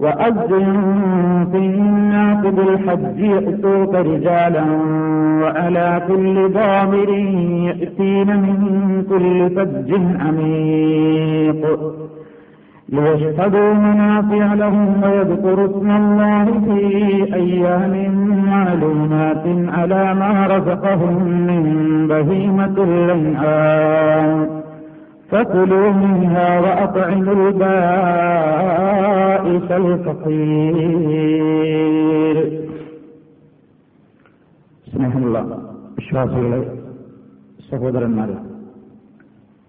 وأذن في الناس بالحج يأتوك رجالا وعلى كل ضامر يأتين من كل فج عميق. ليشهدوا منافع لهم ويذكروا اسم الله في أيام معلومات على ما رزقهم من بهيمة الأنعام. فكلوا منها وأطعموا البائس الفقير സ്നേഹമുള്ള വിശ്വാസികളെ സഹോദരന്മാരെ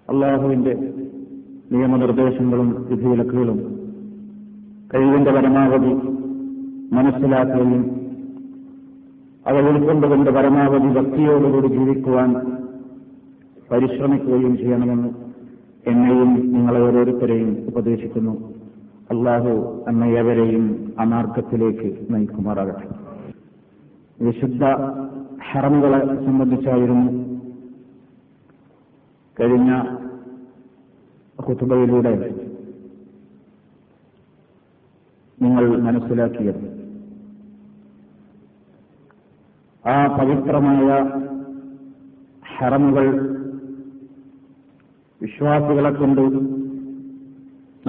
അള്ളാഹുവിന്റെ നിയമനിർദ്ദേശങ്ങളും വിധിവിലക്കുകളും കഴിവിന്റെ പരമാവധി മനസ്സിലാക്കുകയും അവ ഉൾക്കൊണ്ടുകൊണ്ട് പരമാവധി ഭക്തിയോടുകൂടി ജീവിക്കുവാൻ പരിശ്രമിക്കുകയും ചെയ്യണമെന്ന് എന്നെയും നിങ്ങളെ ഓരോരുത്തരെയും ഉപദേശിക്കുന്നു. അള്ളാഹു അമ്മയവരെയും അനാർക്കത്തിലേക്ക് നയിക്കുമാറാകട്ടെ. വിശുദ്ധ ഹറമുകളെ സംബന്ധിച്ചായിരുന്നു കഴിഞ്ഞ കുത്തുബയിലൂടെ നിങ്ങൾ മനസ്സിലാക്കിയത്. ആ പവിത്രമായ ഹറമുകൾ വിശ്വാസികളെ കൊണ്ട്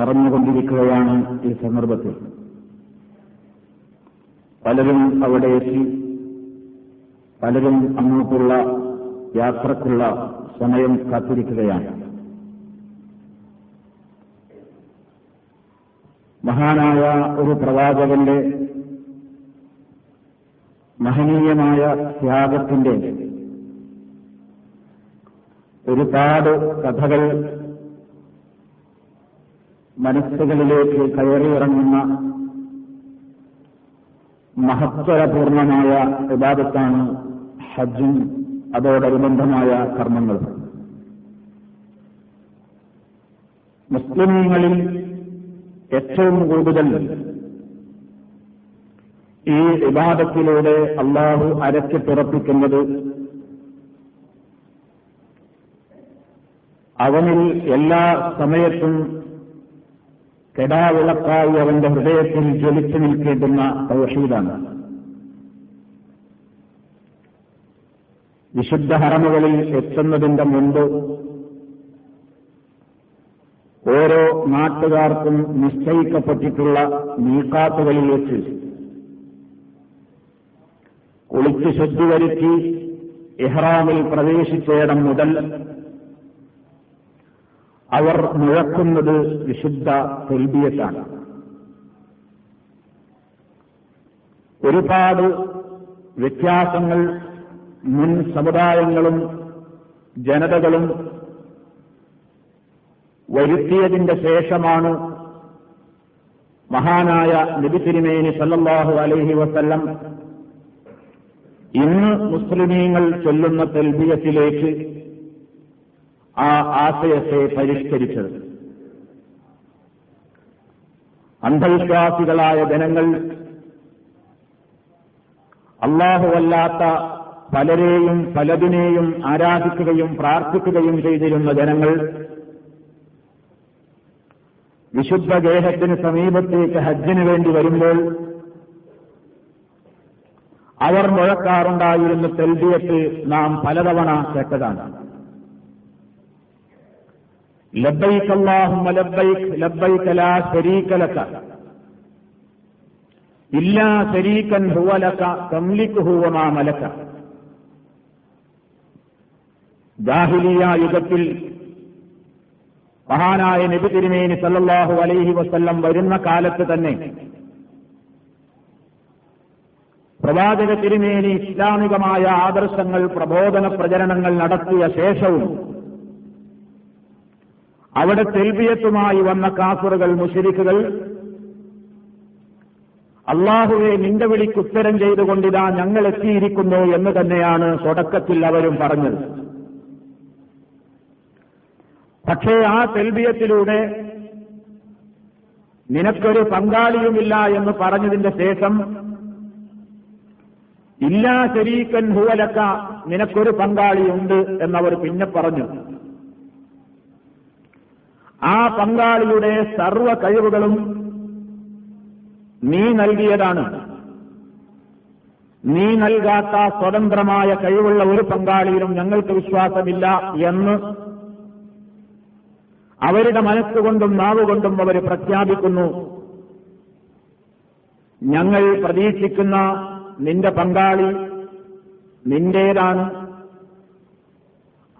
നിറഞ്ഞുകൊണ്ടിരിക്കുകയാണ് ഈ സന്ദർഭത്തിൽ. പലരും അവിടെ എത്തി. പലരും അങ്ങോട്ടുള്ള യാത്രക്കുള്ള സമയം കാത്തിരിക്കുകയാണ്. മഹാനായ ഒരു പ്രവാചകന്റെ മഹനീയമായ ത്യാഗത്തിന്റെ ഒരുപാട് കഥകൾ മനസ്സുകളിലേക്ക് കയറിയിറങ്ങുന്ന മഹത്വരപൂർണമായ വിവാദത്താണ് ഹജ്ജും അതോടനുബന്ധമായ കർമ്മങ്ങൾ. മുസ്ലിമീങ്ങളിൽ ഏറ്റവും കൂടുതൽ ഈ വിവാദത്തിലൂടെ അള്ളാഹു അരച്ചു അവനിൽ എല്ലാ സമയത്തും കെടാവിളക്കായി അവന്റെ ഹൃദയത്തിൽ ജ്വലിച്ചു നിൽക്കേണ്ടുന്ന തൗഷീദാണ് വിശുദ്ധ ഹറമുകളിൽ എത്തുന്നതിന്റെ മുമ്പ് ഓരോ നാട്ടുകാർക്കും നിശ്ചയിക്കപ്പെട്ടിട്ടുള്ള നീക്കാത്തുകളിൽ വെച്ച് കുളിച്ച് ശുദ്ധി വരുത്തി ഇഹ്റാമിൽ പ്രവേശിച്ചയിടം മുതൽ അവർ മുഴക്കുന്നത് വിശുദ്ധ തെൽബിയത്താണ്. ഒരുപാട് വ്യത്യാസങ്ങൾ മുൻ സമുദായങ്ങളും ജനതകളും വരുത്തിയതിന്റെ ശേഷമാണ് മഹാനായ നബി തിരുമേനി സല്ലല്ലാഹു അലൈഹി വസല്ലം ഇന്ന് മുസ്ലിമീങ്ങൾ ചൊല്ലുന്ന തെൽബിയത്തിലേക്ക് ആ ആശയത്തെ പരിഷ്കരിച്ചത്. അന്ധവിശ്വാസികളായ ജനങ്ങൾ അള്ളാഹുവല്ലാത്ത പലരെയും പലതിനെയും ആരാധിക്കുകയും പ്രാർത്ഥിക്കുകയും ചെയ്തിരുന്ന ജനങ്ങൾ വിശുദ്ധ ഗേഹത്തിന് സമീപത്തേക്ക് ഹജ്ജിന് വേണ്ടി വരുമ്പോൾ അവർ മുഴക്കാറുണ്ടായിരുന്ന തെൽബിയത്ത് നാം പലതവണ കേട്ടതാണ്. ലബ്ബൈക്ക് അല്ലാഹുമ്മ ലബ്ബൈക്ക് ലബ്ബൈക്ക് ലാ ശരീക ലക. ഇല്ലാ ശരീകൻ ഹുവ ലക തംലിക്കുഹു വമാ മലക. ജാഹിലിയ യുഗത്തിൽ മഹാനായ നബി തിരുമേനി സല്ലാഹു അലൈഹി വസ്ല്ലം വരുന്ന കാലത്ത് തന്നെ പ്രവാചക തിരുമേനി ഇസ്ലാമികമായ ആദർശങ്ങൾ പ്രബോധന പ്രചരണങ്ങൾ നടത്തിയ ശേഷവും അവിടെ തെൽബിയത്തുമായി വന്ന കാഫറുകൾ മുഷരിക്കുകൾ അള്ളാഹുവെ നിന്റെ വിളിക്ക് ഉത്തരം ചെയ്തുകൊണ്ടിതാ ഞങ്ങൾ എത്തിയിരിക്കുന്നു എന്ന് തന്നെയാണ് തുടക്കത്തിൽ അവരും പറഞ്ഞത്. പക്ഷേ ആ തെൽബിയത്തിലൂടെ നിനക്കൊരു പങ്കാളിയുമില്ല എന്ന് പറഞ്ഞതിന്റെ ശേഷം ഇല്ലാ ശരീക്കൻ ഹുവലക്ക നിനക്കൊരു പങ്കാളിയുണ്ട് എന്നവർ പിന്നെ പറഞ്ഞു. ആ പങ്കാളിയുടെ സർവ കഴിവുകളും നീ നൽകിയതാണ്. നീ നൽകാത്ത സ്വതന്ത്രമായ കഴിവുള്ള ഒരു പങ്കാളിയിലും ഞങ്ങൾക്ക് വിശ്വാസമില്ല എന്ന് അവരുടെ മനസ്സുകൊണ്ടും നാവുകൊണ്ടും അവർ പ്രഖ്യാപിക്കുന്നു. ഞങ്ങൾ പ്രതീക്ഷിക്കുന്ന നിന്റെ പങ്കാളി നിന്റേതാണ്.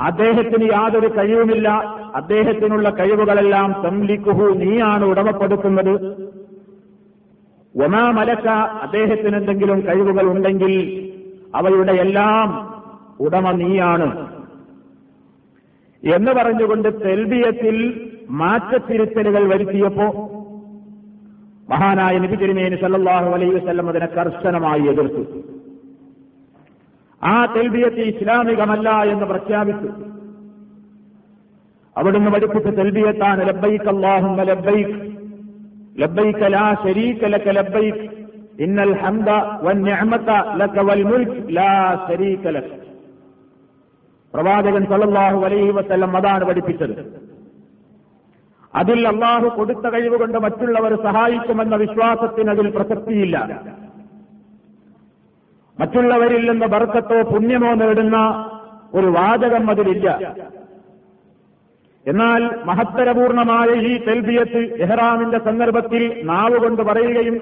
അദ്ദേഹത്തിന് യാതൊരു കഴിവുമില്ല. അദ്ദേഹത്തിനുള്ള കഴിവുകളെല്ലാം സംലിക്കുഹു നീയാണ് ഉടമപ്പെടുത്തുന്നത്. ഒമാ മലക്ക അദ്ദേഹത്തിന് എന്തെങ്കിലും കഴിവുകൾ ഉണ്ടെങ്കിൽ അവയുടെ എല്ലാം ഉടമ നീയാണ്. എന്ന് പറഞ്ഞുകൊണ്ട് തെൽബിയത്തിൽ മാറ്റത്തിരുത്തലുകൾ വരുത്തിയപ്പോ മഹാനായ നബി തിരുമേനി സല്ലാഹു അലൈഹി വസ്ലം അതിനെ കർശനമായി എതിർത്തു. ആ തെൽബിയത്ത് ഇസ്ലാമികമല്ല എന്ന് പ്രഖ്യാപിച്ചു. അവിടുന്ന് പഠിപ്പിച്ച തെൽബിയത്താണ് ലബ്ബൈക്ക് അള്ളാഹും ലബ്ബൈക്ക് ലബ്ബൈക്ക് ലാ ശരീക ലക്ക ലബ്ബൈക്ക് ഇന്നൽ ഹംദ വന്നിഅമത ലക വൽ മുൽക്ക് ലാ ശരീക ലക. പ്രവാചകൻ സല്ലല്ലാഹു അലൈഹി വസല്ലം അതാണ് പഠിപ്പിച്ചത്. അതിൽ അള്ളാഹു കൊടുത്ത കഴിവുകൊണ്ട് മറ്റുള്ളവർ സഹായിക്കുമെന്ന വിശ്വാസത്തിന് അതിൽ പ്രസക്തിയില്ല. മറ്റുള്ളവരിൽ നിന്ന് ബർക്കത്തോ പുണ്യമോ നേടുന്ന ഒരു വാചകം അതിലില്ല. എന്നാൽ മഹത്തരപൂർണമായ ഈ തെൽബിയത്ത് എഹ്റാമിന്റെ സന്ദർഭത്തിൽ നാവുകൊണ്ട് പറയുകയും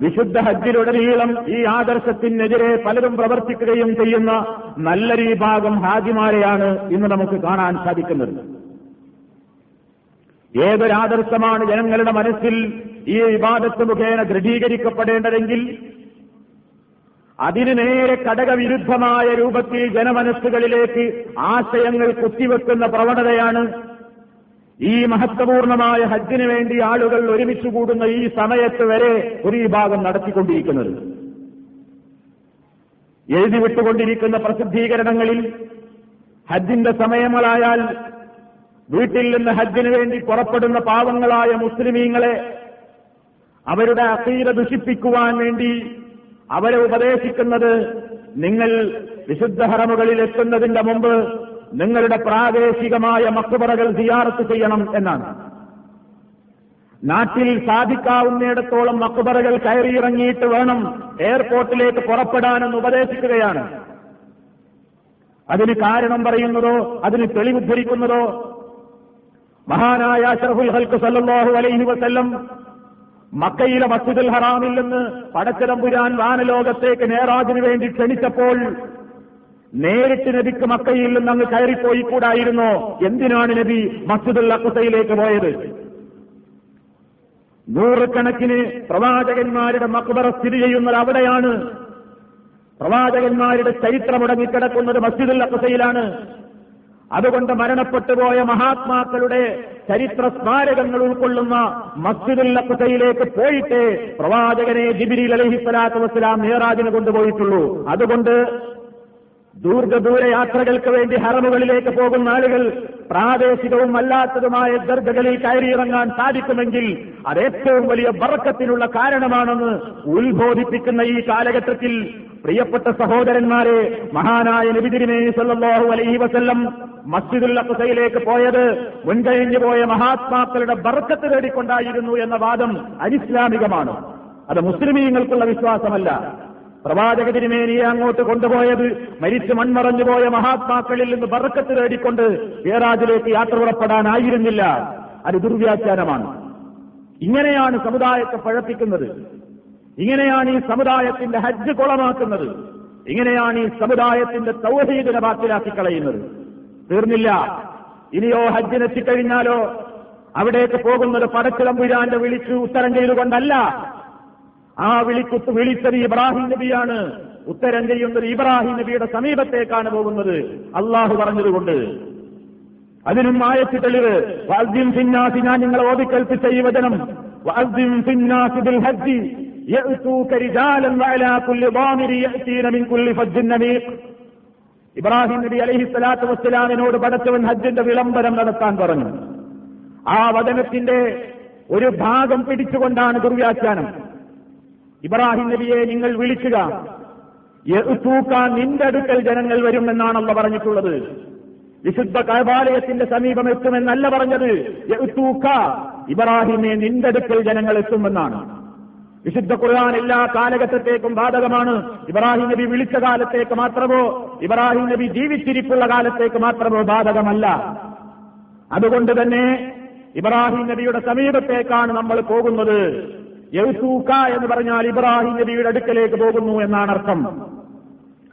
വിശുദ്ധ ഹജ്ജിലുടനീളം ഈ ആദർശത്തിനെതിരെ പലരും പ്രവർത്തിക്കുകയും ചെയ്യുന്ന നല്ലൊരു വിഭാഗം ഹാജിമാരെയാണ് ഇന്ന് നമുക്ക് കാണാൻ സാധിക്കുന്നത്. ഏതൊരാദർശമാണ് ജനങ്ങളുടെ മനസ്സിൽ ഈ വിവാദത്ത് മുഖേന ദൃഢീകരിക്കപ്പെടേണ്ടതെങ്കിൽ അതിന് നേരെ ഘടകവിരുദ്ധമായ രൂപത്തിൽ ജനമനസ്സുകളിലേക്ക് ആശയങ്ങൾ കുത്തിവെക്കുന്ന പ്രവണതയാണ് ഈ മഹത്വപൂർണമായ ഹജ്ജിന് വേണ്ടി ആളുകൾ ഒരുമിച്ച് കൂടുന്ന ഈ സമയത്ത് വരെ ഒരു വിഭാഗം നടത്തിക്കൊണ്ടിരിക്കുന്നത്. എഴുതി വിട്ടുകൊണ്ടിരിക്കുന്ന പ്രസിദ്ധീകരണങ്ങളിൽ ഹജ്ജിന്റെ സമയങ്ങളായാൽ വീട്ടിൽ നിന്ന് ഹജ്ജിന് വേണ്ടി പുറപ്പെടുന്ന പാവങ്ങളായ മുസ്ലിമീങ്ങളെ അവരുടെ അസീര ദുഷിപ്പിക്കുവാൻ വേണ്ടി അവരെ ഉപദേശിക്കുന്നത് നിങ്ങൾ വിശുദ്ധ ഹറമുകളിൽ എത്തുന്നതിന്റെ മുമ്പ് നിങ്ങളുടെ പ്രാദേശികമായ മക്കുപറകൾ സിയാറത്ത് ചെയ്യണം എന്നാണ്. നാട്ടിൽ സാധിക്കാവുന്നിടത്തോളം മക്കുപറകൾ കയറിയിറങ്ങിയിട്ട് വേണം എയർപോർട്ടിലേക്ക് പുറപ്പെടാനെന്ന് ഉപദേശിക്കുകയാണ്. അതിന് കാരണം പറയുന്നതോ അതിന് തെളിവുദ്ധരിക്കുന്നതോ മഹാനായ അഷറഫുൽ ഹൽക്ക് സല്ലാഹു അലൈഹി വസല്ലം മക്കയിലെ മസ്ജിദുൽ ഹറാമിൽ നിന്ന് പുരാൻ വാനലോകത്തേക്ക് നേറാജിന് വേണ്ടി ക്ഷണിച്ചപ്പോൾ നേരിട്ട് നബിക്ക് മക്കയിൽ നിന്ന് അങ്ങ് കയറിപ്പോയി കൂടായിരുന്നോ എന്തിനാണ് നബി മസ്ജിദുൽ അക്കുസയിലേക്ക് പോയത്? നൂറുകണക്കിന് പ്രവാചകന്മാരുടെ മക്ബറ സ്ഥിതി ചെയ്യുന്നത് അവിടെയാണ്. പ്രവാചകന്മാരുടെ ചരിത്രമുടങ്ങിക്കിടക്കുന്നത് മസ്ജിദുൽ അക്കുസയിലാണ് അതുകൊണ്ട് മരണപ്പെട്ടുപോയ മഹാത്മാക്കളുടെ ചരിത്ര സ്മാരകങ്ങൾ ഉൾക്കൊള്ളുന്ന മസ്ജിദുൽ അക്കുസയിലേക്ക് പോയിട്ട് പ്രവാചകനെ ജിബിരി അലഹിസ്വലാത്തു വസ്സലാം മേറാജിന് കൊണ്ടുപോയിട്ടുള്ളൂ. അതുകൊണ്ട് ദീർഘദൂര യാത്രകൾക്ക് വേണ്ടി ഹറമുകളിലേക്ക് പോകുന്ന ആളുകൾ പ്രാദേശികവും അല്ലാത്തതുമായ ദർഗകളിൽ കയറിയിറങ്ങാൻ സാധിക്കുമെങ്കിൽ അത് ഏറ്റവും വലിയ ബറക്കത്തിനുള്ള കാരണമാണെന്ന് ഉത്ബോധിപ്പിക്കുന്ന ഈ കാലഘട്ടത്തിൽ പ്രിയപ്പെട്ട സഹോദരന്മാരെ മഹാനായ നബിതിരിമേ സല്ലാഹു അലൈഹി വസല്ലം മസ്ജിദുൽ അക്സയിലേക്ക് പോയത് മുൻകഴിഞ്ഞു പോയ മഹാത്മാക്കളുടെ ബർക്കത്ത് തേടിക്കൊണ്ടായിരുന്നു എന്ന വാദം അനിസ്ലാമികമാണ്. അത് മുസ്ലിമീങ്ങൾക്കുള്ള വിശ്വാസമല്ല. പ്രവാചക തിരുമേനിയെ അങ്ങോട്ട് കൊണ്ടുപോയത് മരിച്ച് മൺമറഞ്ഞു പോയ മഹാത്മാക്കളിൽ നിന്ന് ബറക്കത്ത് തേടിക്കൊണ്ട് ഏറാജിലേക്ക് യാത്ര പുറപ്പെടാനായിരുന്നില്ല. അത് ദുർവ്യാഖ്യാനമാണ്. ഇങ്ങനെയാണ് സമുദായത്തെ പഴപ്പിക്കുന്നത്. ഇങ്ങനെയാണ് ഈ സമുദായത്തിന്റെ ഹജ്ജ് കുളമാക്കുന്നത്. ഇങ്ങനെയാണ് ഈ സമുദായത്തിന്റെ തൗഹീദിനെ ബാക്കിലാക്കി കളയുന്നത്. തീർന്നില്ല. ഇനിയോ ഹജ്ജിനെത്തിക്കഴിഞ്ഞാലോ അവിടേക്ക് പോകുന്നത് പടച്ചിളമ്പുരാന്റെ വിളിച്ച് ഉത്തരം ചെയ്തുകൊണ്ടല്ല. ആ വിളിക്കുത്ത് വിളിച്ചത് ഇബ്രാഹിം നബിയാണ്. ഉത്തരം ചെയ്യുന്നത് ഇബ്രാഹിം നബിയുടെ സമീപത്തേക്കാണ് പോകുന്നത്. അള്ളാഹു പറഞ്ഞതുകൊണ്ട്. അതിനും മായച്ചു തെളിവ്. വാദ്യം ഫിന്നാസി ഞാൻ നിങ്ങളെ ഓതിക്കൽപ്പിച്ച ഈ വചനം. വാദ്യം ഫിന്നാസി ബിൽ ഹജ്ജി. ഇബ്രാഹിം നബി അലഹി സ്വലാത്തു വസ്സലാമിനോട് പടച്ചവൻ ഹജ്ജിന്റെ വിളംബരം നടത്താൻ പറഞ്ഞു. ആ വചനത്തിന്റെ ഒരു ഭാഗം പിടിച്ചുകൊണ്ടാണ് ദുർവ്യാഖ്യാനം. ഇബ്രാഹിം നബിയെ നിങ്ങൾ വിളിക്കുക. തൂക്കാൻ നിന്റെ അടുക്കൽ ജനങ്ങൾ അല്ല പറഞ്ഞിട്ടുള്ളത്. വിശുദ്ധ കൈബാലയത്തിന്റെ സമീപം എത്തുമെന്നല്ല പറഞ്ഞത്. തൂക്ക ഇബ്രാഹിമെ നിന്റെ അടുക്കൽ ജനങ്ങൾ എത്തുമെന്നാണ്. വിശുദ്ധ ഖുർആൻ എല്ലാ കാലഘട്ടത്തേക്കും ബാധകമാണ്. ഇബ്രാഹിം നബി വിളിച്ച കാലത്തേക്ക് മാത്രമോ ഇബ്രാഹിം നബി ജീവിച്ചിരിപ്പുള്ള കാലത്തേക്ക് മാത്രമോ ബാധകമല്ല. അതുകൊണ്ട് തന്നെ ഇബ്രാഹിം നബിയുടെ സമീപത്തേക്കാണ് നമ്മൾ പോകുന്നത്. യൗസൂക്ക എന്ന് പറഞ്ഞാൽ ഇബ്രാഹിം നബിയുടെ അടുക്കലേക്ക് പോകുന്നു എന്നാണ് അർത്ഥം.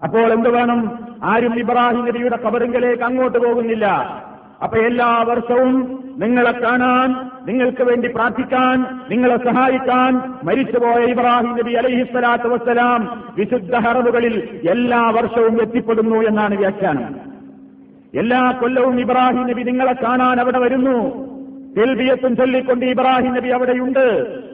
അപ്പോൾ എന്ത് വേണം? ആരും ഇബ്രാഹിം നബിയുടെ കബറിങ്കലേക്ക് അങ്ങോട്ട് പോകുന്നില്ല. അപ്പൊ എല്ലാ വർഷവും നിങ്ങളെ കാണാൻ നിങ്ങൾക്ക് വേണ്ടി പ്രാർത്ഥിക്കാൻ നിങ്ങളെ സഹായിക്കാൻ മരിച്ചുപോയ ഇബ്രാഹിം നബി അലഹിസ്വലാത്തു വസ്സലാം വിശുദ്ധ ഹറവുകളിൽ എല്ലാ വർഷവും എത്തിപ്പെടുന്നു എന്നാണ് വ്യാഖ്യാനം. എല്ലാ കൊല്ലവും ഇബ്രാഹിം നബി നിങ്ങളെ കാണാൻ അവിടെ വരുന്നു. തെൽബിയത്തും ചൊല്ലിക്കൊണ്ട് ഇബ്രാഹിം നബി അവിടെയുണ്ട്.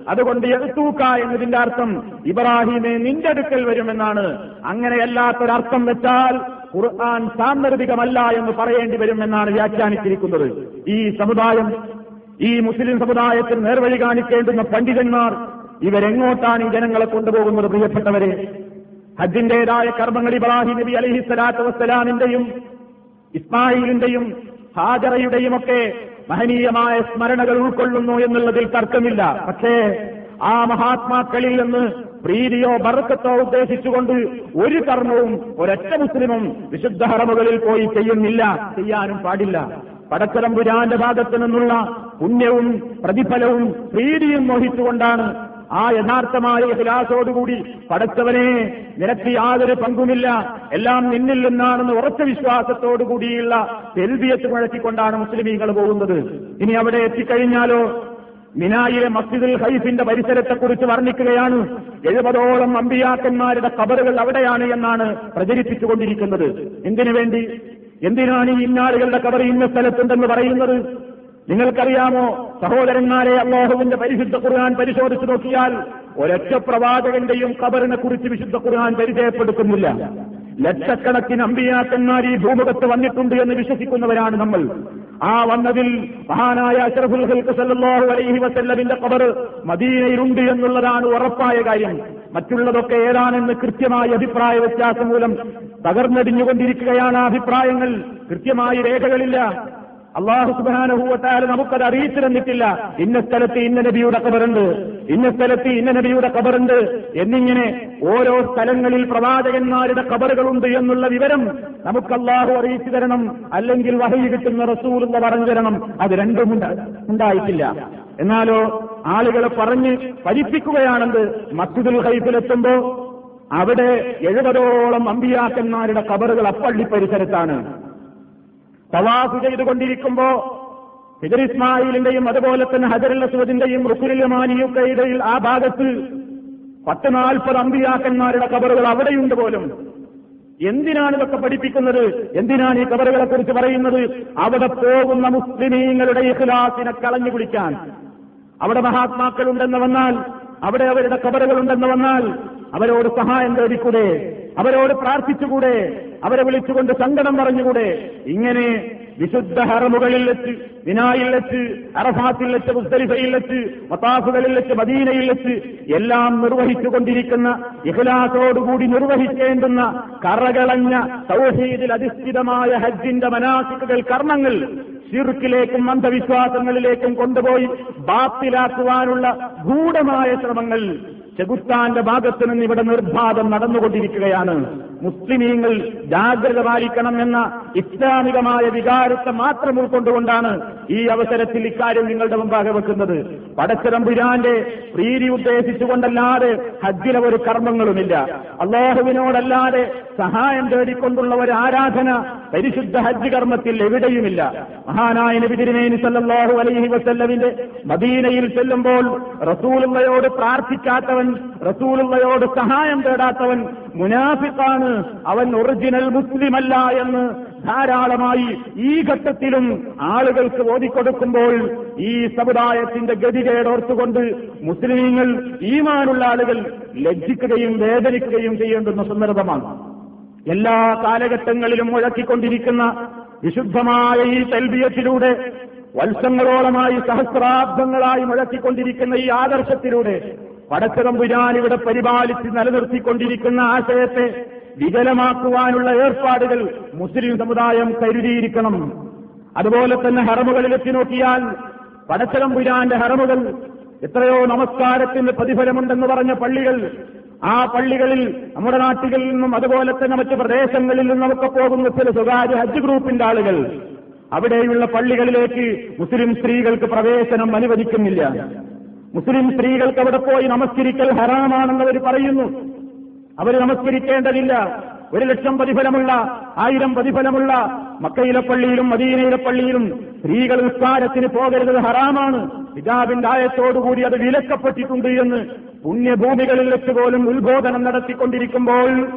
അതുകൊണ്ട് എഴുത്തൂക്ക എന്നതിന്റെ അർത്ഥം ഇബ്രാഹിമെ നിന്റെ അടുക്കൽ വരുമെന്നാണ്. അങ്ങനെയല്ലാത്തൊരർത്ഥം വെച്ചാൽ ഖുർആൻ സാന്ദർഭികമല്ല എന്ന് പറയേണ്ടി വരുമെന്നാണ് വ്യാഖ്യാനിച്ചിരിക്കുന്നത്. ഈ സമുദായം ഈ മുസ്ലിം സമുദായത്തിൽ നേർവഴി കാണിക്കേണ്ടുന്ന പണ്ഡിതന്മാർ ഇവരെങ്ങോട്ടാണ് ഈ ജനങ്ങളെ കൊണ്ടുപോകുന്നത് പ്രിയപ്പെട്ടവരെ? ഹജ്ജിന്റേതായ കർമ്മങ്ങൾ ഇബ്രാഹിം നബി അലഹി സ്വലാത്തു വസ്സലാമിന്റെയും ഇസ്മായിലിന്റെയും ഹാജറയുടെയും ഒക്കെ മഹനീയമായ സ്മരണകൾ ഉൾക്കൊള്ളുന്നു എന്നുള്ളതിൽ തർക്കമില്ല. പക്ഷേ ആ മഹാത്മാക്കളിൽ നിന്ന് പ്രീതിയോ ബർക്കത്തോ ഉദ്ദേശിച്ചുകൊണ്ട് ഒരു കർമ്മവും ഒരൊറ്റ മുസ്ലിമും വിശുദ്ധ ഹറമുകളിൽ പോയി ചെയ്യുന്നില്ല ചെയ്യാനും പാടില്ല. പടച്ചറമ്പുരാന്റെ ഭാഗത്തു നിന്നുള്ള പുണ്യവും പ്രതിഫലവും പ്രീതിയും മോഹിച്ചുകൊണ്ടാണ് ആ യഥാർത്ഥമായ ഇഹ്ലാസോടുകൂടി പടച്ചവനെ നിനക്ക് യാതൊരു പങ്കുമില്ല. എല്ലാം നിന്നിൽ നിന്നാണെന്ന് ഉറച്ച വിശ്വാസത്തോടുകൂടിയുള്ള തെൽബിയത്ത് മുഴക്കിക്കൊണ്ടാണ് മുസ്ലിമീങ്ങൾ പോകുന്നത്. ഇനി അവിടെ എത്തിക്കഴിഞ്ഞാലോ? മിനായിലെ മസ്ജിദുൽ ഹൈഫിന്റെ പരിസരത്തെക്കുറിച്ച് വർണിക്കുകയാണ്. എഴുപതോളം അമ്പിയാക്കന്മാരുടെ കബറുകൾ അവിടെയാണ് എന്നാണ് പ്രചരിപ്പിച്ചുകൊണ്ടിരിക്കുന്നത്. എന്തിനു വേണ്ടി? എന്തിനാണ് ഈ ഇന്നാളുകളുടെ കബർ ഇന്ന സ്ഥലത്തുണ്ടെന്ന് പറയുന്നത്? നിങ്ങൾക്കറിയാമോ? സഹോദരന്മാരെ അള്ളാഹുവിന്റെ പരിശുദ്ധ ഖുർആൻ പരിശോധിച്ചു നോക്കിയാൽ ഒരൊറ്റ പ്രവാചകന്റെയും കബറിനെ കുറിച്ച് വിശുദ്ധ ഖുർആൻ പരിചയപ്പെടുത്തുന്നില്ല. ലക്ഷക്കണക്കിന് അമ്പിയാക്കന്മാർ ഈ ഭൂമുഖത്ത് വന്നിട്ടുണ്ട് എന്ന് വിശ്വസിക്കുന്നവരാണ് നമ്മൾ. ആ വന്നതിൽ മഹാനായ അഷറഫുൽ അലൈഹി വസല്ലമിന്റെ കബർ മദീനയിലുണ്ട് എന്നുള്ളതാണ് ഉറപ്പായ കാര്യം. മറ്റുള്ളതൊക്കെ ഏതാണെന്ന് കൃത്യമായ അഭിപ്രായ വ്യത്യാസം മൂലം തകർന്നടിഞ്ഞുകൊണ്ടിരിക്കുകയാണ് അഭിപ്രായങ്ങൾ. കൃത്യമായി രേഖകളില്ല. അള്ളാഹു സുബാനഹൂവത്താൽ നമുക്കത് അറിയിച്ചു തന്നിട്ടില്ല ഇന്ന സ്ഥലത്ത് ഇന്ന നബിയുടെ കബറുണ്ട് ഇന്ന സ്ഥലത്ത് ഇന്ന നബിയുടെ കബറുണ്ട് എന്നിങ്ങനെ ഓരോ സ്ഥലങ്ങളിൽ പ്രവാചകന്മാരുടെ കബറുകളുണ്ട് എന്നുള്ള വിവരം നമുക്ക് അള്ളാഹു അറിയിച്ചു തരണം. അല്ലെങ്കിൽ വഹി കിട്ടുന്ന റസൂൽ എന്ന് പറഞ്ഞു തരണം. അത് രണ്ടും ഉണ്ടായിട്ടില്ല. എന്നാലോ ആളുകളെ പറഞ്ഞ് പഠിപ്പിക്കുകയാണെന്ന് മസ്ജിദുൽ ഹൈഫിലെത്തുമ്പോ അവിടെ എഴുപതോളം അമ്പിയാക്കന്മാരുടെ കബറുകൾ അപ്പള്ളി പരിസരത്താണ്. തവാഫ് ചെയ്തുകൊണ്ടിരിക്കുമ്പോ ഹിജർ ഇസ്മായിലിന്റെയും അതുപോലെ തന്നെ ഹജറുൽ അസ്വദിന്റെയും റുസുലിമാനിയുക്കയുടെയിൽ ആ ഭാഗത്ത് പത്ത് നാൽപ്പത് അമ്പിയാക്കന്മാരുടെ കബറുകൾ അവിടെയുണ്ട് പോലും. എന്തിനാണ് ഇതൊക്കെ പഠിപ്പിക്കുന്നത്? എന്തിനാണ് ഈ കബറുകളെ കുറിച്ച് പറയുന്നത്? അവിടെ പോകുന്ന മുസ്ലിമീങ്ങളുടെ ഇഖ്ലാസിനെ കളഞ്ഞു കുടിക്കാൻ. അവിടെ മഹാത്മാക്കളുണ്ടെന്ന് വന്നാൽ അവിടെ അവരുടെ കബറുകളുണ്ടെന്ന് വന്നാൽ അവരോട് സഹായം തേടിക്കൂടെ? അവരോട് പ്രാർത്ഥിച്ചുകൂടെ? അവരെ വിളിച്ചുകൊണ്ട് സങ്കടം പറഞ്ഞുകൂടെ? ഇങ്ങനെ വിശുദ്ധ ഹറമുകളിൽ വെച്ച് വിനായിൽ വെച്ച് അറഫാത്തിൽ വെച്ച് മുസ്തലിഫയിൽ വെച്ച് മത്താഫുകളിൽ വെച്ച് മദീനയിൽ വെച്ച് എല്ലാം നിർവഹിച്ചുകൊണ്ടിരിക്കുന്ന ഇഹ്ലാസോടുകൂടി നിർവഹിക്കേണ്ടുന്ന കറകളഞ്ഞ സൗഹീദിൽ അധിഷ്ഠിതമായ ഹജ്ജിന്റെ മനാസിക്കുകൾ കർമ്മങ്ങൾ ഷിർക്കിലേക്കും അന്ധവിശ്വാസങ്ങളിലേക്കും കൊണ്ടുപോയി ബാത്തിലാക്കുവാനുള്ള ഗൂഢമായ ശ്രമങ്ങൾ ചെകുത്താന്റെ ഭാഗത്ത് നിന്ന് ഇവിടെ നിർബാധം നടന്നുകൊണ്ടിരിക്കുകയാണ്. മുസ്ലിമീങ്ങൾ ജാഗ്രത പാലിക്കണം എന്ന ഇസ്ലാമികമായ വികാരത്തെ മാത്രം ഉൾക്കൊണ്ടുകൊണ്ടാണ് ഈ അവസരത്തിൽ ഇക്കാര്യം നിങ്ങളുടെ മുമ്പാകെ വെക്കുന്നത്. പടച്ചിറമ്പുരാന്റെ പ്രീതി ഉദ്ദേശിച്ചുകൊണ്ടല്ലാതെ ഹജ്ജിലെ ഒരു കർമ്മങ്ങളുമില്ല. അള്ളാഹുവിനോടല്ലാതെ സഹായം തേടിക്കൊണ്ടുള്ള ഒരു ആരാധന പരിശുദ്ധ ഹജ്ജ് കർമ്മത്തിൽ എവിടെയുമില്ല. മഹാനായ നബി തിരുമേനി സല്ലല്ലാഹു അലൈഹി വസല്ലമിന്റെ മദീനയിൽ ചെല്ലുമ്പോൾ റസൂലുള്ളയോട് പ്രാർത്ഥിക്കാത്തവൻ റസൂലുള്ളയോട് സഹായം തേടാത്തവൻ മുനാഫിക്കാണ് അവൻ ഒറിജിനൽ മുസ്ലിമല്ല എന്ന് ധാരാളമായി ഈ ഘട്ടത്തിലും ആളുകൾക്ക് ഓതിക്കൊടുക്കുമ്പോൾ ഈ സമുദായത്തിന്റെ ഗതികേടോർത്തുകൊണ്ട് മുസ്ലിമീങ്ങൾ ഈമാനുള്ള ആളുകൾ ലജ്ജിക്കുകയും വേദനിക്കുകയും ചെയ്യേണ്ടുന്ന സന്ദർഭമാണ്. എല്ലാ കാലഘട്ടങ്ങളിലും മുഴക്കിക്കൊണ്ടിരിക്കുന്ന വിശുദ്ധമായ ഈ തൽബിയത്തിലൂടെ വത്സങ്ങളോളമായി സഹസ്രാബ്ദങ്ങളായി മുഴക്കിക്കൊണ്ടിരിക്കുന്ന ഈ ആദർശത്തിലൂടെ പടച്ചതമ്പുരാൻ ഇവിടെ പരിപാലിച്ച് നിലനിർത്തിക്കൊണ്ടിരിക്കുന്ന ആശയത്തെ വികലമാക്കുവാനുള്ള ഏർപ്പാടുകൾ മുസ്ലിം സമുദായം കരുതിയിരിക്കണം. അതുപോലെ തന്നെ ഹറമുകളിലെത്തി നോക്കിയാൽ പടച്ചതമ്പുരാന്റെ ഹറമുകൾ എത്രയോ നമസ്കാരത്തിന് പ്രതിഫലമുണ്ടെന്ന് പറഞ്ഞ പള്ളികൾ. ആ പള്ളികളിൽ നമ്മുടെ നാട്ടുകളിൽ നിന്നും അതുപോലെ തന്നെ മറ്റ് പ്രദേശങ്ങളിൽ നിന്നൊക്കെ പോകുന്ന ചില സ്വകാര്യ ഹജ്ജ് ഗ്രൂപ്പിന്റെ ആളുകൾ. അവിടെയുള്ള പള്ളികളിലേക്ക് മുസ്ലിം സ്ത്രീകൾക്ക് പ്രവേശനം അനുവദിക്കുന്നില്ല. മുസ്ലിം സ്ത്രീകൾക്ക് അവിടെ പോയി നമസ്കരിക്കൽ ഹറാമാണെന്ന് അവർ പറയുന്നു. അവർ നമസ്കരിക്കേണ്ടതില്ല. ഒരു ലക്ഷം പ്രതിഫലമുള്ള ആയിരം പ്രതിഫലമുള്ള മക്കയിലെ പള്ളിയിലും മദീനയിലെ പള്ളിയിലും സ്ത്രീകൾ നിസ്കാരത്തിന് പോകരുത് ഹറാമാണ്. ഹിജാബിന്റെ ആയത്തോടുകൂടി അത് വിലക്കപ്പെട്ടിട്ടുണ്ട് എന്ന് പുണ്യഭൂമികളിൽ വെച്ച് പോലും ഉത്ബോധനം നടത്തിക്കൊണ്ടിരിക്കുമ്പോൾ